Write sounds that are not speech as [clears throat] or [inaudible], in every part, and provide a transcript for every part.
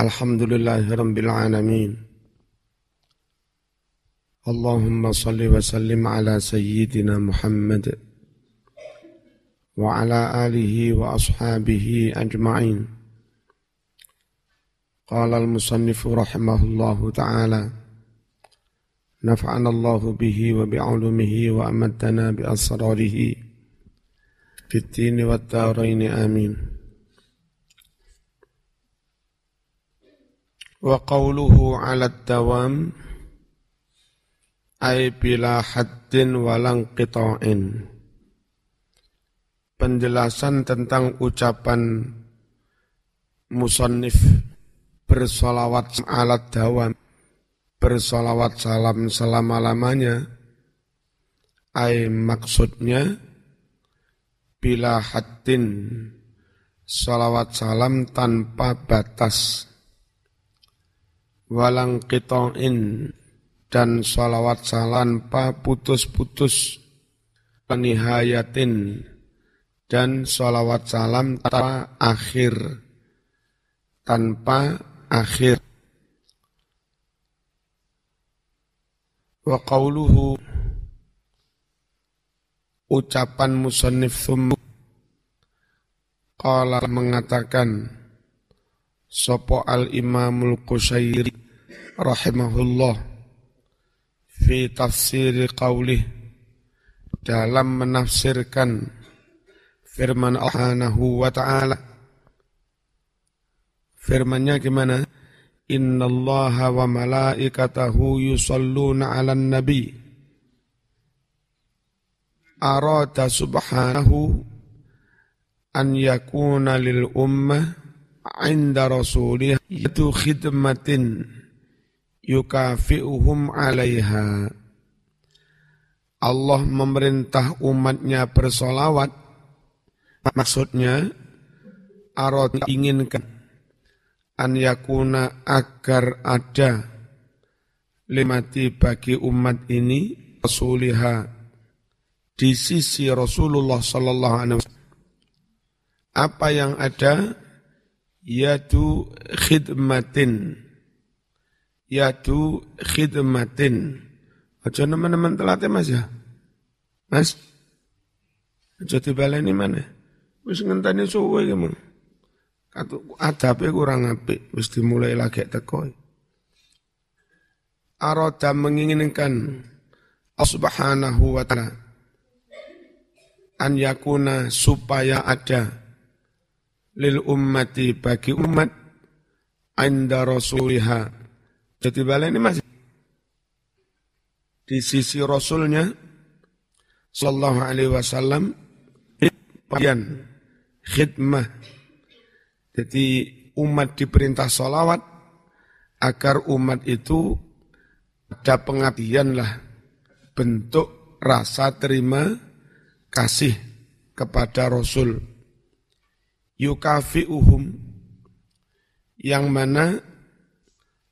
الحمد لله رب العالمين. اللهم صل وسلم على سيدنا محمد وعلى آله وأصحابه أجمعين. قال المصنف رحمه الله تعالى نفعنا الله به وبعلمه وأمدنا بأسراره في الدين والدارين آمين. Wa qawluhu ala dawam ay bila haddin walang. Penjelasan tentang ucapan musannif bersolawat ala dawam bersolawat salam selama-lamanya ay maksudnya bila haddin salawat salam tanpa batas walang qita'in dan salawat salam pa putus-putus penihayatin dan salawat salam tanpa akhir tanpa akhir. Wa qawluhu ucapan musannif thumma qala mengatakan Sopo al Imamul Qushairi rahimahullah fi tafsir qawlih dalam menafsirkan firman Allah wa ta'ala. Firmannya gimana? Inna Allah wa malaikatahu yusalluna ala nabi. Arada subhanahu an yakuna lil ummah inda rasulih itu khidmatin yukafi'uhum alaiha. Allah memerintah umatnya bersolawat. Maksudnya arad inginkan an yakuna agar ada limati bagi umat ini rasuliha di sisi Rasulullah sallallahu alaihi wasallam. Apa yang ada? Yaitu khidmatin yaitu khidmatin. Aja teman-teman telat mas ya? Mas? Aja dibaleni mana wis ngenteni suwe mong katu adabe kurang apik wis dimulai lagi teko. Arada menginginkan subhanahu wa ta'ala an yakuna supaya ada lil ummati bagi umat anda rasuliha. Jadi balik ini masih di sisi rasulnya sallallahu alaihi wasallam bagian khidmah. Jadi umat diperintah salawat agar umat itu ada pengabdian lah bentuk rasa terima kasih kepada Rasul yukafi'uhum yang mana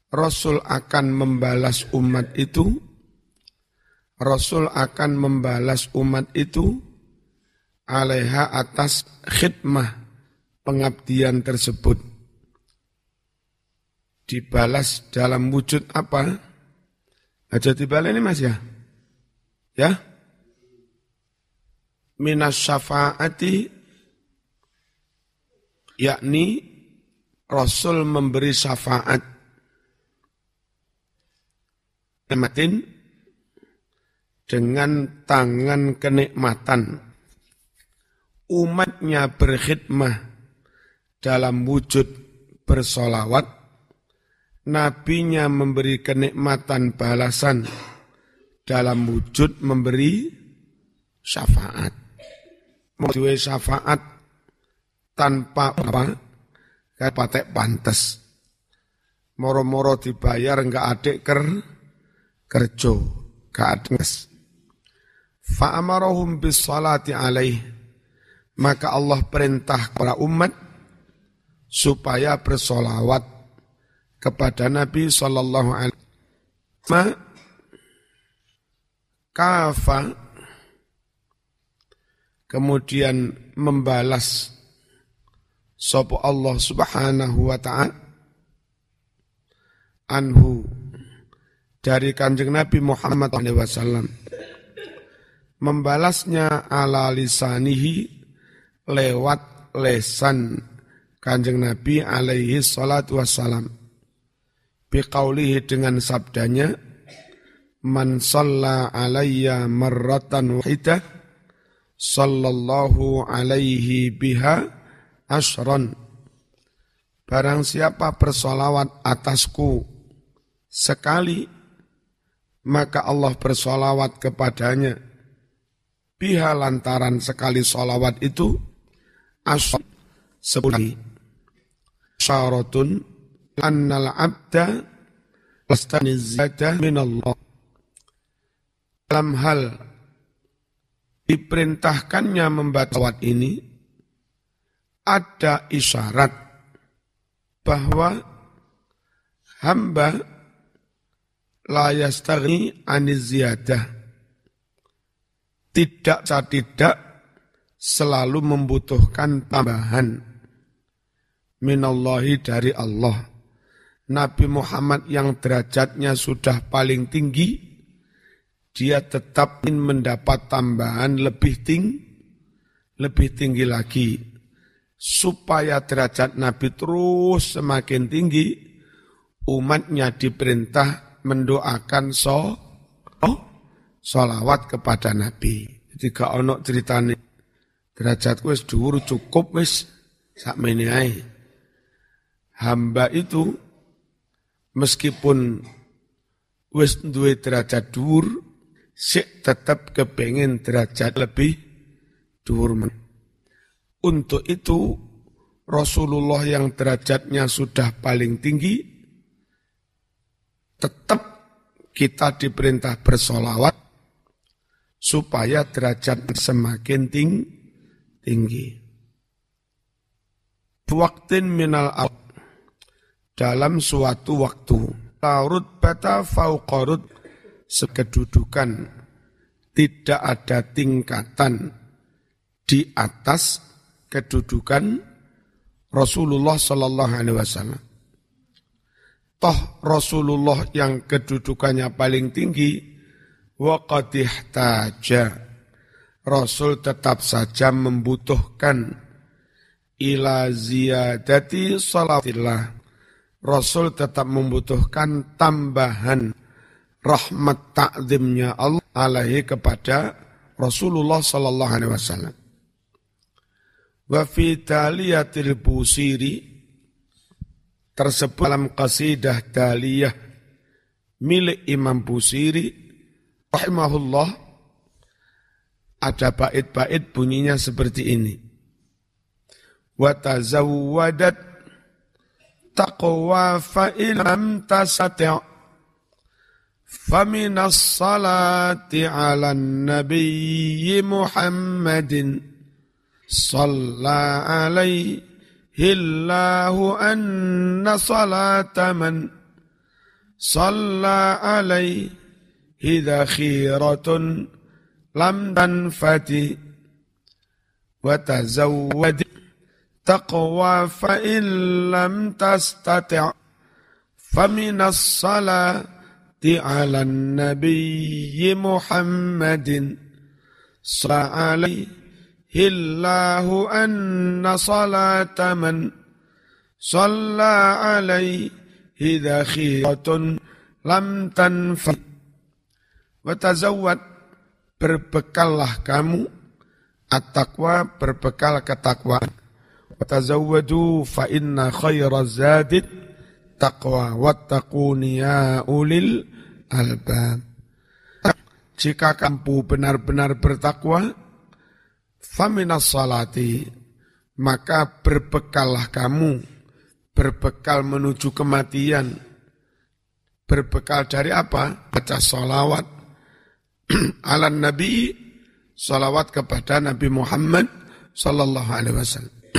Rasul akan membalas umat itu Rasul akan membalas umat itu alaiha atas khidmah pengabdian tersebut dibalas dalam wujud apa? Aja dibalik ini mas ya? Ya? Minas syafaati yakni Rasul memberi syafaat nikmatin dengan tangan kenikmatan umatnya berkhidmah dalam wujud bersolawat nabinya memberi kenikmatan balasan dalam wujud memberi syafaat memberi syafaat tanpa apa? Kayak patek pantes. moro-moro dibayar enggak adik ker kerjo, adnges. Fa'amarahum bis salati alaih. Maka Allah perintah para umat supaya bersolawat kepada Nabi Sallallahu Alaihi Wasallam. Kafa kemudian membalas sopo Allah Subhanahu wa taala anhu dari kanjeng Nabi Muhammad SAW membalasnya ala lisanihi lewat lesan kanjeng Nabi alaihi salatu wassalam. Biqaulihi dengan sabdanya man salla alayya marratan wahidah sallallahu alaihi biha asron barang siapa bersolawat atasku sekali maka Allah bersolawat kepadanya. Biha lantaran sekali solawat itu asal sepuluh syaratun annal abda lastani zada minallah. Dalam hal diperintahkannya membaca wat ini, ada isyarat bahwa hamba la yastagni aniziyadah. Tidak tidak selalu membutuhkan tambahan minallahi dari Allah. Nabi Muhammad yang derajatnya sudah paling tinggi, dia tetap ingin mendapat tambahan lebih tinggi, lebih tinggi lagi. Supaya derajat Nabi terus semakin tinggi, umatnya diperintah mendoakan so oh, solawat kepada Nabi. Jadi gak ono ceritane derajat wis dhuwur cukup wis sakmene ae. Hamba itu meskipun wis duwe derajat dhuwur sik tetap kepengen derajat lebih dhuwur. Untuk itu Rasulullah yang derajatnya sudah paling tinggi tetap kita diperintah bersolawat supaya derajat semakin ting tinggi. Waktin minal al dalam suatu waktu. Laurut bata fauqarut sekedudukan tidak ada tingkatan di atas kedudukan Rasulullah Sallallahu Alaihi Wasallam toh Rasulullah yang kedudukannya paling tinggi wa taja Rasul tetap saja membutuhkan ila ziyadati salatillah Rasul tetap membutuhkan tambahan rahmat takzimnya Allah alaihi kepada Rasulullah sallallahu alaihi wasallam. Wa fi taliyatil busiri tersebut dalam qasidah daliyah milik Imam Busiri rahimahullah ada bait-bait bunyinya seperti ini. Wa tazawwadat taqwa fa ilam tasati' فمن الصلاة على النبي محمد صلى عليه الله أن صلاة من صلى عليه ذخيرة لم تنفت وتزود تقوى فإن لم تستطع فمن الصلاة على النبي محمد صلى عليه الله أن صلاة من صلى عليه ذخيرة لم تنفع وتزود berbekallah kamu at-taqwa berbekal ketakwaan watazawwadu fa inna khaira zadid taqwa wattaquni ya ulil albab jika kamu benar-benar bertakwa Faminas salati, maka berbekallah kamu, berbekal menuju kematian, berbekal dari apa? Baca salawat [clears throat] ala Nabi, salawat kepada Nabi Muhammad sallallahu alaihi wasallam. [clears throat]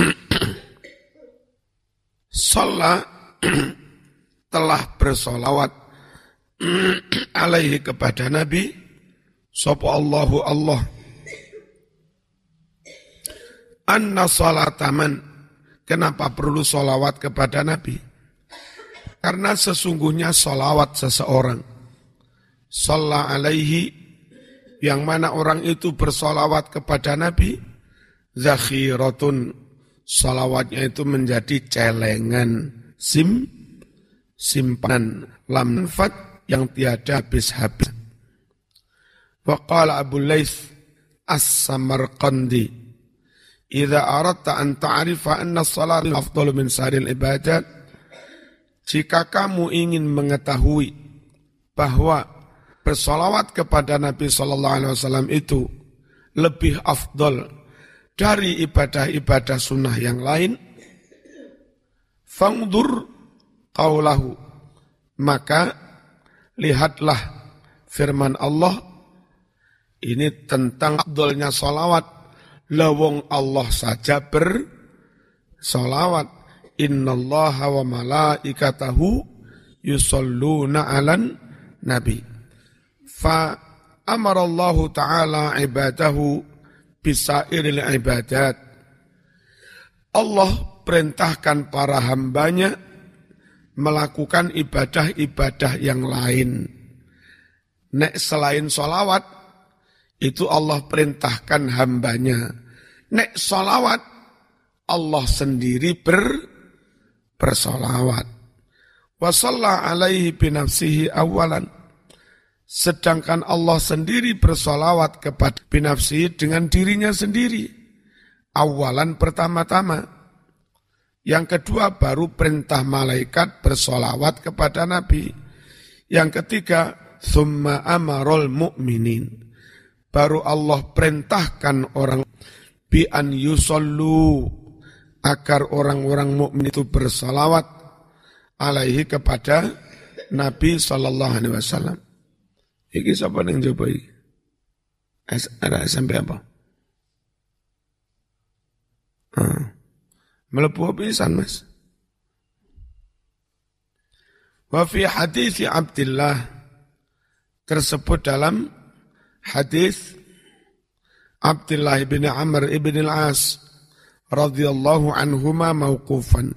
[clears throat] Telah bersolawat alaihi kepada Nabi. Sopo Allahu Allah Anna salataman Kenapa perlu solawat kepada Nabi? Karena sesungguhnya solawat seseorang. Sallallahu alaihi Yang mana orang itu bersolawat kepada Nabi Zakhiratun Salawatnya itu menjadi celengan Sim Simpanan Lamfat yang tiada habis-habis Waqala Abu Laith As-Samarqandi Idza aradta an ta'rifa anna salat afdalu min sahil ibadat jika kamu ingin mengetahui bahwa bersolawat kepada Nabi Sallallahu Alaihi Wasallam itu lebih afdol dari ibadah-ibadah sunnah yang lain, fangdur qawlahu, maka lihatlah firman Allah ini tentang afdolnya solawat Lawong Allah saja bersolawat. Innallaha wa malaikatahu yusalluna alan nabi. Fa amarallahu ta'ala ibadahu bisairil ibadat. Allah perintahkan para hambanya melakukan ibadah-ibadah yang lain. Nek selain solawat, itu Allah perintahkan hambanya. Nek solawat, Allah sendiri ber, bersolawat. Wasalla alaihi binafsihi awalan. Sedangkan Allah sendiri bersolawat kepada binafsihi dengan dirinya sendiri. Awalan pertama-tama. Yang kedua baru perintah malaikat bersolawat kepada Nabi. Yang ketiga, summa amarul mu'minin baru Allah perintahkan orang bi an yusallu agar orang-orang mukmin itu bersalawat alaihi kepada Nabi sallallahu alaihi wasallam. Iki siapa yang coba iki? Ada SMP apa? Hmm. Melepuh pisan mas. Wa fi hadis Abdullah tersebut dalam hadis Abdullah bin Amr ibn al-As radhiyallahu anhuma mauqufan.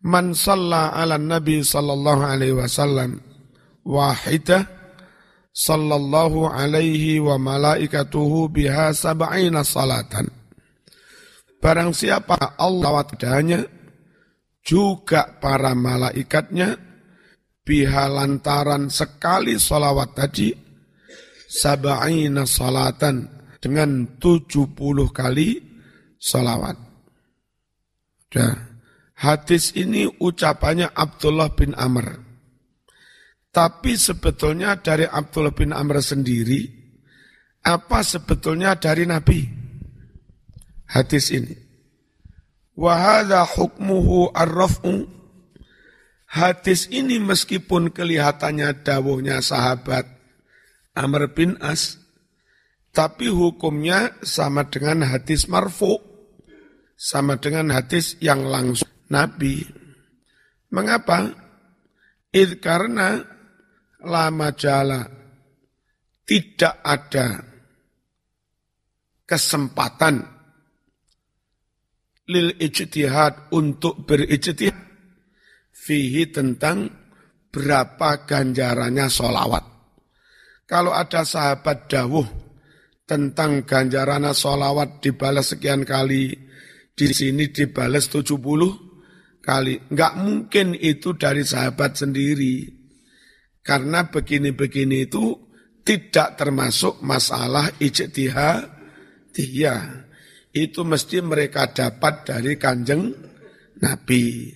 Man salla ala Nabi sallallahu alaihi wasallam wahidah sallallahu alaihi wa malaikatuhu biha sab'ina salatan. Barang siapa Allah padanya juga para malaikatnya biha lantaran sekali salawat tadi sab'ina salatan dengan 70 kali salawat. Nah, hadis ini ucapannya Abdullah bin Amr. Tapi sebetulnya dari Abdullah bin Amr sendiri, apa sebetulnya dari Nabi? Hadis ini. Wahada hukmuhu arraf'u. Hadis ini meskipun kelihatannya dawuhnya sahabat Amr bin As. Tapi hukumnya sama dengan hadis marfu. Sama dengan hadis yang langsung Nabi. Mengapa? Id karena lama jala tidak ada kesempatan lil ijtihad untuk berijtihad fihi tentang berapa ganjarannya solawat. Kalau ada sahabat dawuh tentang ganjaran solawat dibalas sekian kali, di sini dibalas 70 kali. Enggak mungkin itu dari sahabat sendiri. Karena begini-begini itu tidak termasuk masalah ijtihad dia. Itu mesti mereka dapat dari kanjeng Nabi.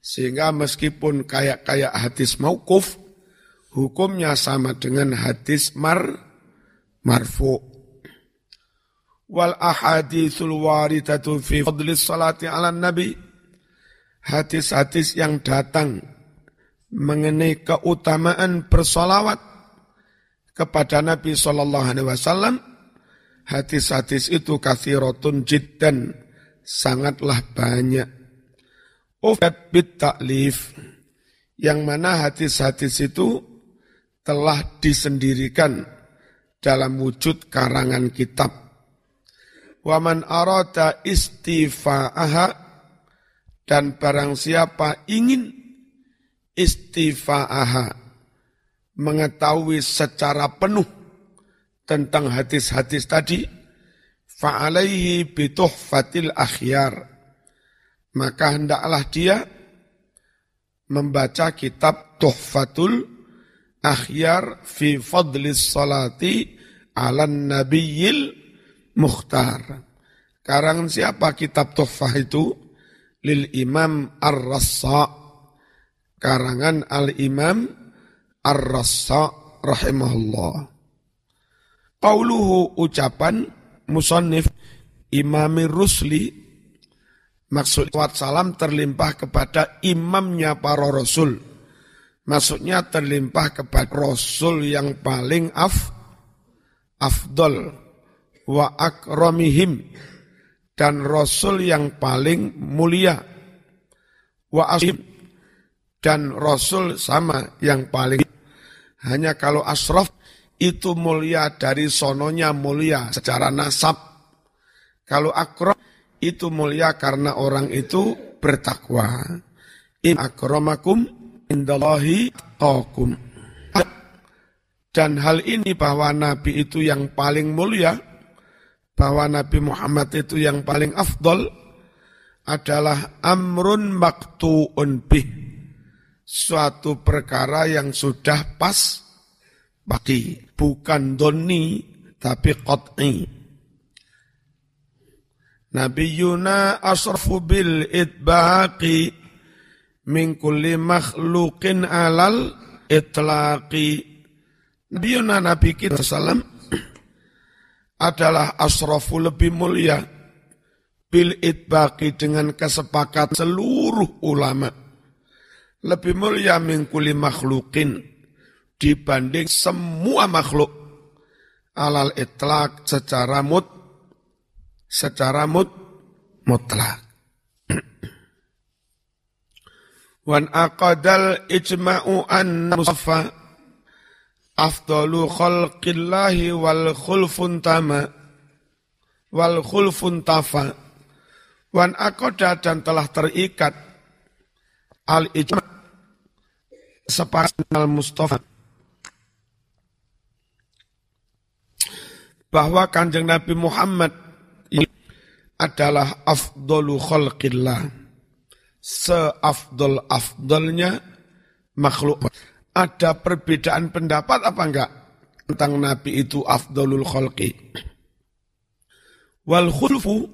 Sehingga meskipun kayak-kayak hadis maukuf, hukumnya sama dengan hadis mar marfu. Wal ahaditsul waridatu fi fadlis salati ala nabi. Hadis-hadis yang datang mengenai keutamaan bersolawat kepada Nabi Shallallahu Alaihi Wasallam, hadis-hadis itu kathiratun jiddan, sangatlah banyak. Ufat bit taklif, yang mana hadis-hadis itu telah disendirikan dalam wujud karangan kitab. Waman arata istifa'aha dan barang siapa ingin istifa'aha mengetahui secara penuh tentang hadis-hadis tadi fa'alaihi bituhfatil akhyar maka hendaklah dia membaca kitab Tuhfatul Akhyar fi fadlis salati ala nabiyil mukhtar. Karangan siapa kitab Tuhfah itu? Lil Imam Ar-Rassa karangan Al-Imam Ar-Rassa rahimahullah. Qauluhu ucapan musannif Imami Rusli maksud salam terlimpah kepada imamnya para rasul. Maksudnya terlimpah kepada rasul yang paling af afdol wa akramihim dan rasul yang paling mulia wa asim dan Rasul sama yang paling hanya kalau asraf itu mulia dari sononya mulia secara nasab. Kalau akram itu mulia karena orang itu bertakwa. In akramakum indallahi taqum. Dan hal ini bahwa Nabi itu yang paling mulia, bahwa Nabi Muhammad itu yang paling afdol, adalah amrun maktu'un bih suatu perkara yang sudah pas bagi bukan doni tapi qat'i Nabi Yuna asrafu bil itbaqi min kulli makhluqin alal itlaqi. Nabi Yuna Nabi kita salam adalah asrafu lebih mulia. Bil itbaqi dengan kesepakat seluruh ulama' lebih mulia mingkuli makhlukin dibanding semua makhluk. Alal itlak secara mut secara mut mutlak. [clears throat] Wan aqadal ijma'u an musafa afdalu khalqillahi wal khulfun tama wal khulfun tafa. Wan aqada dan telah terikat al ijma' sepakat Mustafa. Bahwa kanjeng Nabi Muhammad adalah afdolu khalqillah seafdol afdolnya makhluk. Ada perbedaan pendapat apa enggak tentang Nabi itu afdolul khalqi? Wal khulfu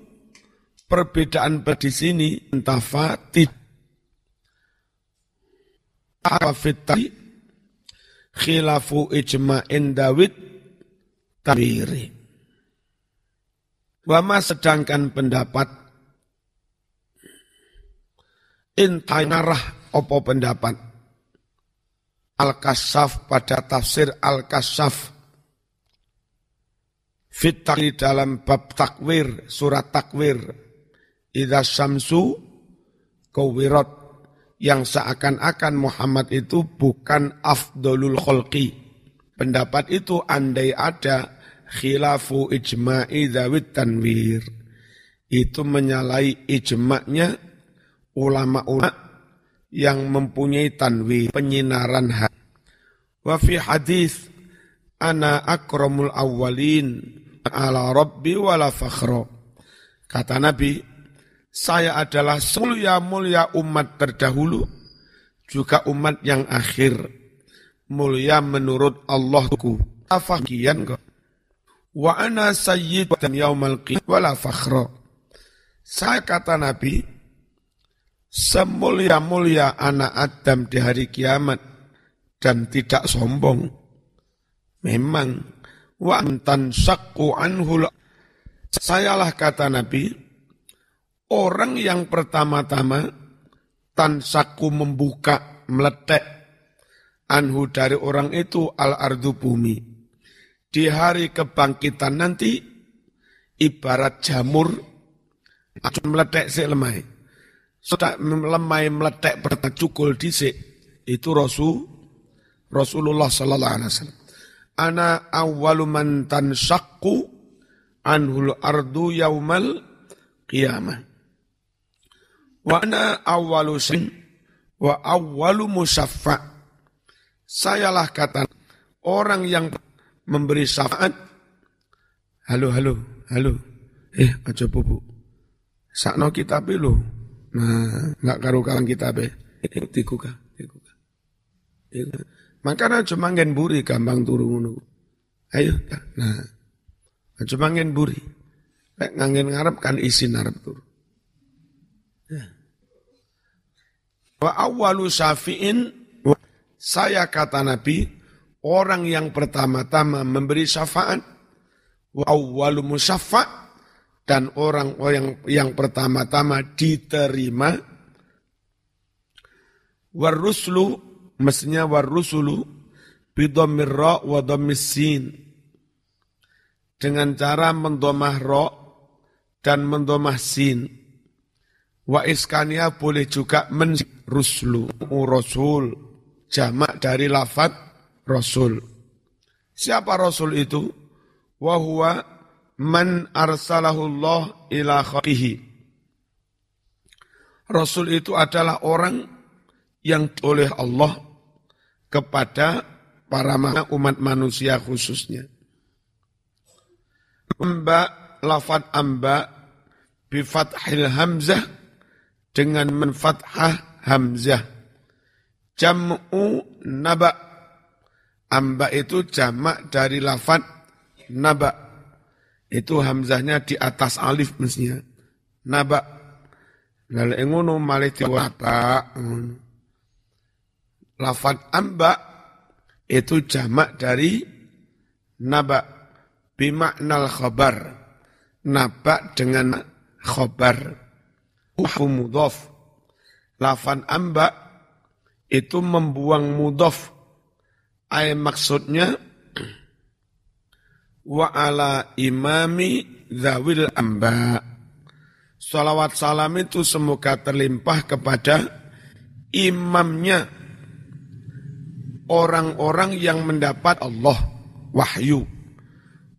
perbedaan di sini entafa tidak Afitari khilafu ijma'in Dawid tabiri. Wama sedangkan pendapat intainarah opo pendapat Al-Kasaf pada tafsir Al-Kasaf Fitari dalam bab takwir, surat takwir Ida syamsu kawirat yang seakan-akan Muhammad itu bukan afdolul kholqi. Pendapat itu andai ada khilafu ijma'i dawid tanwir. Itu menyalai ijma'nya ulama-ulama yang mempunyai tanwir, penyinaran hati. Wa fi hadis ana akramul awwalin ala rabbi wala fakhro. Kata Nabi, saya adalah mulia-mulia umat terdahulu, juga umat yang akhir. Mulia menurut Allahku. Afakian kok. Wa ana sayyid dan yaumal wala fakhra. Saya kata Nabi, semulia-mulia anak Adam di hari kiamat dan tidak sombong. Memang wa antan sakku anhul sayalah kata Nabi Orang yang pertama-tama tansaku membuka, meletek anhu dari orang itu al ardu bumi. Di hari kebangkitan nanti ibarat jamur akan meletek si lemai. Sudah lemai meletek cukul disik itu Rasul Rasulullah sallallahu alaihi wasallam. Ana awwalu man tanshaqqu anhul ardu yaumal qiyamah. Wa ana awwalu sin wa awwalu musaffa. Sayalah kata orang yang memberi syafaat. Halo, halo, halo. Eh, aja pupu. Sakno kita lo. Nah, enggak karo kawan kita be. Tikuka, tikuka. Tikuka. Makanya cuma ngen buri gampang turu ngono. Ayo, nah. Cuma ngen buri. Lek ngangen ngarep kan isin ngarep turu. Ya. Wa awalu syafi'in saya kata Nabi orang yang pertama-tama memberi syafaat wa awalu musaffa dan orang yang yang pertama-tama diterima waruslu Mestinya warusulu bidomir ra wa. Dengan cara mendomah ro dan mendomah sin. Wa iskania boleh juga men ruslu rasul jamak dari lafat rasul. Siapa rasul itu? Wa huwa man arsalahullah ila khalqihi. Rasul itu adalah orang yang oleh Allah kepada para umat manusia khususnya. Amba, lafad amba, bifathil hamzah, dengan menfathah hamzah. Jam'u naba. Amba itu jamak dari lafad naba. Itu hamzahnya di atas alif mestinya. Naba. Lalu ngono malih diwata. Lafad amba itu jamak dari naba bimaknal khabar. Naba dengan khabar. Uhu mudhof. Lafad amba itu membuang mudhof. Ay maksudnya wa ala imami zawil amba. Salawat salam itu semoga terlimpah kepada imamnya orang-orang yang mendapat Allah wahyu.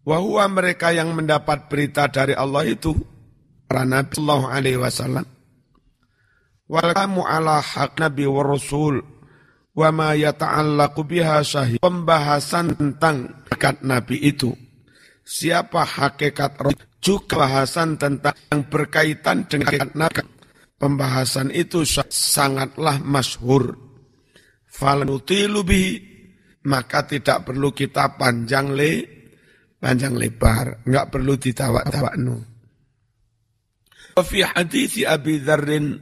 Wahua mereka yang mendapat berita dari Allah itu para Nabi Sallallahu Alaihi Wasallam. Walkamu ala hak Nabi wa Rasul wa ma yata'allaqu biha syahid. Pembahasan tentang hakikat Nabi itu. Siapa hakikat Rasul? Juga bahasan tentang yang berkaitan dengan Nabi. Pembahasan itu sangatlah masyhur falnutilu maka tidak perlu kita panjang le panjang lebar enggak perlu ditawa-tawa no fi hadis Abi Dzarrin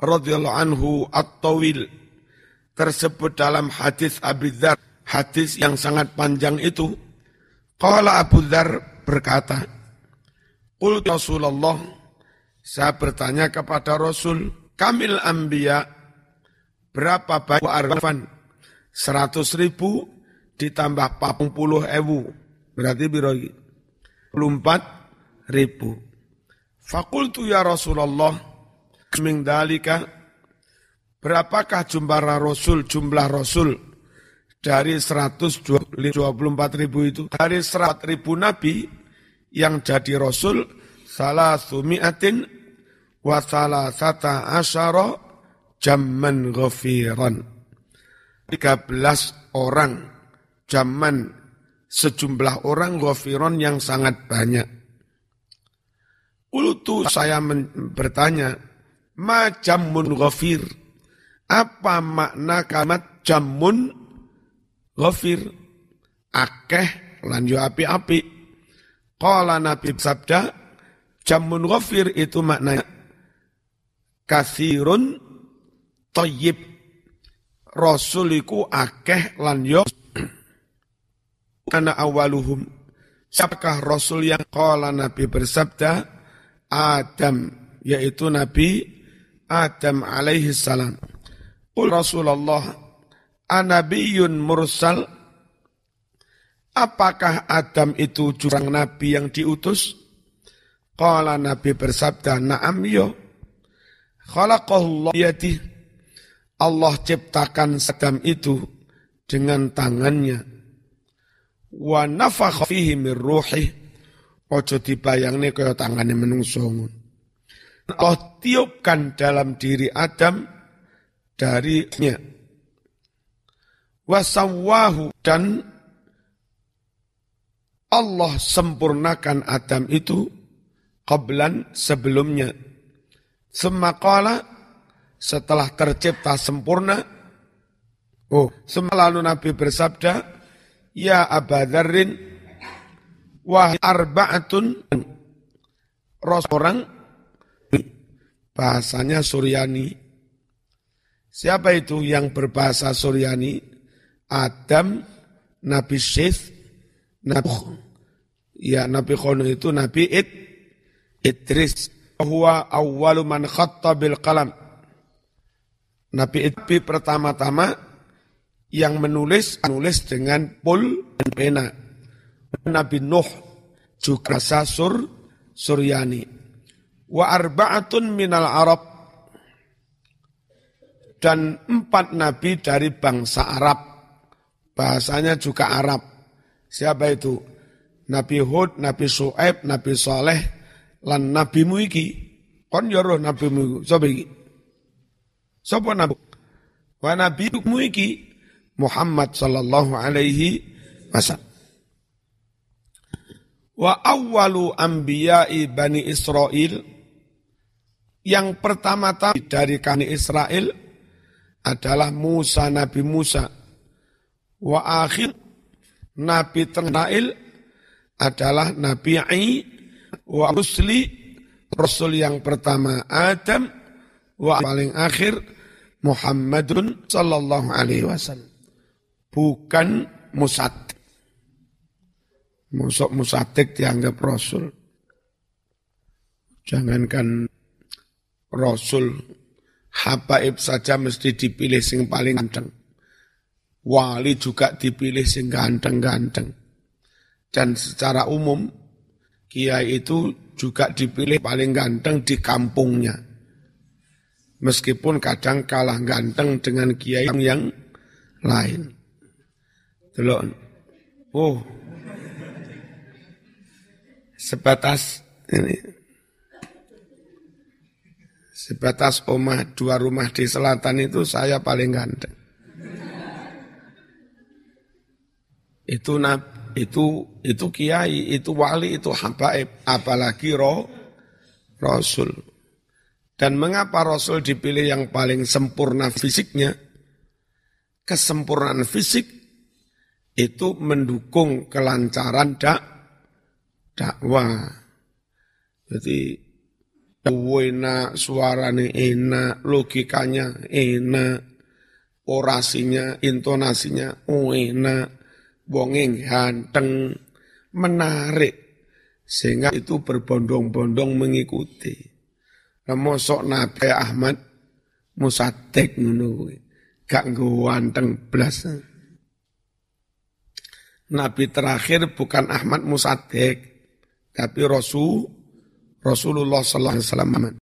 radhiyallahu anhu at-tawil tersebut dalam hadis Abi Dzar hadis yang sangat panjang itu qala Abu Dzar berkata Qul Rasulullah saya bertanya kepada Rasul kamil anbiya Berapa banyak arfan? Seratus ribu ditambah papung puluh ewu. Berarti birogi. Empat ribu. Fakultu ya Rasulullah. Min dalika. Berapakah jumlah Rasul, jumlah Rasul dari 124 ribu itu? Dari 100 ribu Nabi yang jadi Rasul, salah sumiatin wa salah sata asyara Jaman ghafiran. 13 orang. Zaman sejumlah orang ghafiran yang sangat banyak. Ulutu saya bertanya, ma jamun ghafir? Apa makna kalimat jamun ghafir? Akeh lanjut api-api. Kala Nabi sabda, jamun ghafir itu maknanya kasirun Tayyib Rasuliku akeh lan yo [clears throat] Ana awaluhum Siapakah Rasul yang kala Nabi bersabda Adam yaitu Nabi Adam alaihi salam Qul Rasulullah Anabiyun mursal Apakah Adam itu jurang nabi yang diutus? Qala nabi bersabda, "Na'am yo." Khalaqallahu yadi. Allah ciptakan Adam itu dengan tangannya. Wa nafakha fihi min ruhi. Ojo dibayangne kaya tangane menungso Allah tiupkan dalam diri Adam darinya. Wasawahu dan Allah sempurnakan Adam itu qablan sebelumnya. Semakala setelah tercipta sempurna, oh, lalu Nabi bersabda, Ya Abadarin, wah arba'atun, ros orang, bahasanya Suryani. Siapa itu yang berbahasa Suryani? Adam, Nabi Syith, Nabi Ya Nabi Khono itu Nabi Id, Idris. Huwa awwalu man bil qalam. Nabi Idris pertama-tama yang menulis, menulis dengan pul dan pena. Nabi Nuh juga Sasur Suryani. Wa arba'atun minal Arab. Dan empat nabi dari bangsa Arab. Bahasanya juga Arab. Siapa itu? Nabi Hud, Nabi Su'aib, Nabi Saleh, lan Nabi iki. Kon yo roh Nabi mu sapa iki? Sapa nabi? Wa Nabi iki Muhammad sallallahu alaihi wasallam. Wa awwalu anbiya'i Bani Israel yang pertama-tama dari Bani Israel adalah Musa Nabi Musa. Wa akhir Nabi Tengnail adalah Nabi I wa Rusli Rasul yang pertama Adam wa paling akhir Muhammadun sallallahu alaihi wasallam. Bukan musad. Musok musadik dianggap Rasul. Jangankan Rasul, habaib saja mesti dipilih sing paling ganteng. Wali juga dipilih sing ganteng-ganteng. Dan secara umum, kiai itu juga dipilih paling ganteng di kampungnya. Meskipun kadang kalah ganteng dengan kiai yang, lain. Delok. Oh. Sebatas ini. Sebatas omah dua rumah di selatan itu saya paling ganteng. Itu nabi itu itu kiai, itu wali, itu habaib, apalagi roh rasul. Dan mengapa rasul dipilih yang paling sempurna fisiknya? Kesempurnaan fisik itu mendukung kelancaran dak dakwah. Jadi enak, suaranya enak, logikanya enak, orasinya, intonasinya enak wonge ganteng, menarik sehingga itu berbondong-bondong mengikuti. Lah mosok Nabi Ahmad musatek ngono Gak ganteng blas. Nabi terakhir bukan Ahmad Musadek, tapi Rasul Rasulullah sallallahu alaihi wasallam.